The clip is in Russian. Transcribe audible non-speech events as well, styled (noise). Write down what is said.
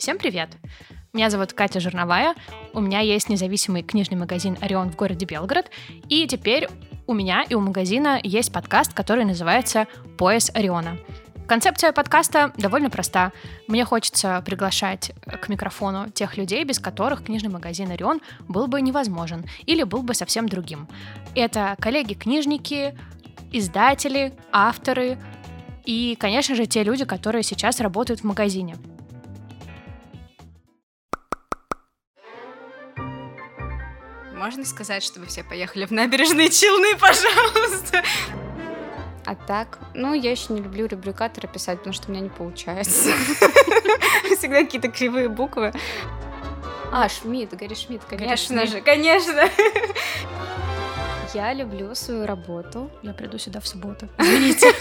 Всем привет! Меня зовут Катя Жирновая, у меня есть независимый книжный магазин «Орион» в городе Белгород, и теперь у меня и у магазина есть подкаст, который называется «Пояс Ориона». Концепция подкаста довольно проста. Мне хочется приглашать к микрофону тех людей, без которых книжный магазин «Орион» был бы невозможен или был бы совсем другим. Это коллеги-книжники, издатели, авторы и, конечно же, те люди, которые сейчас работают в магазине. Можно сказать, чтобы все поехали в набережные Челны, пожалуйста? А так, ну, я еще не люблю рубрикаторы писать, потому что у меня не получается. (laughs) Всегда какие-то кривые буквы. А, Шмидт, Гарри Шмидт, конечно же, конечно. Я люблю свою работу. Я приду сюда в субботу. (laughs) Извините.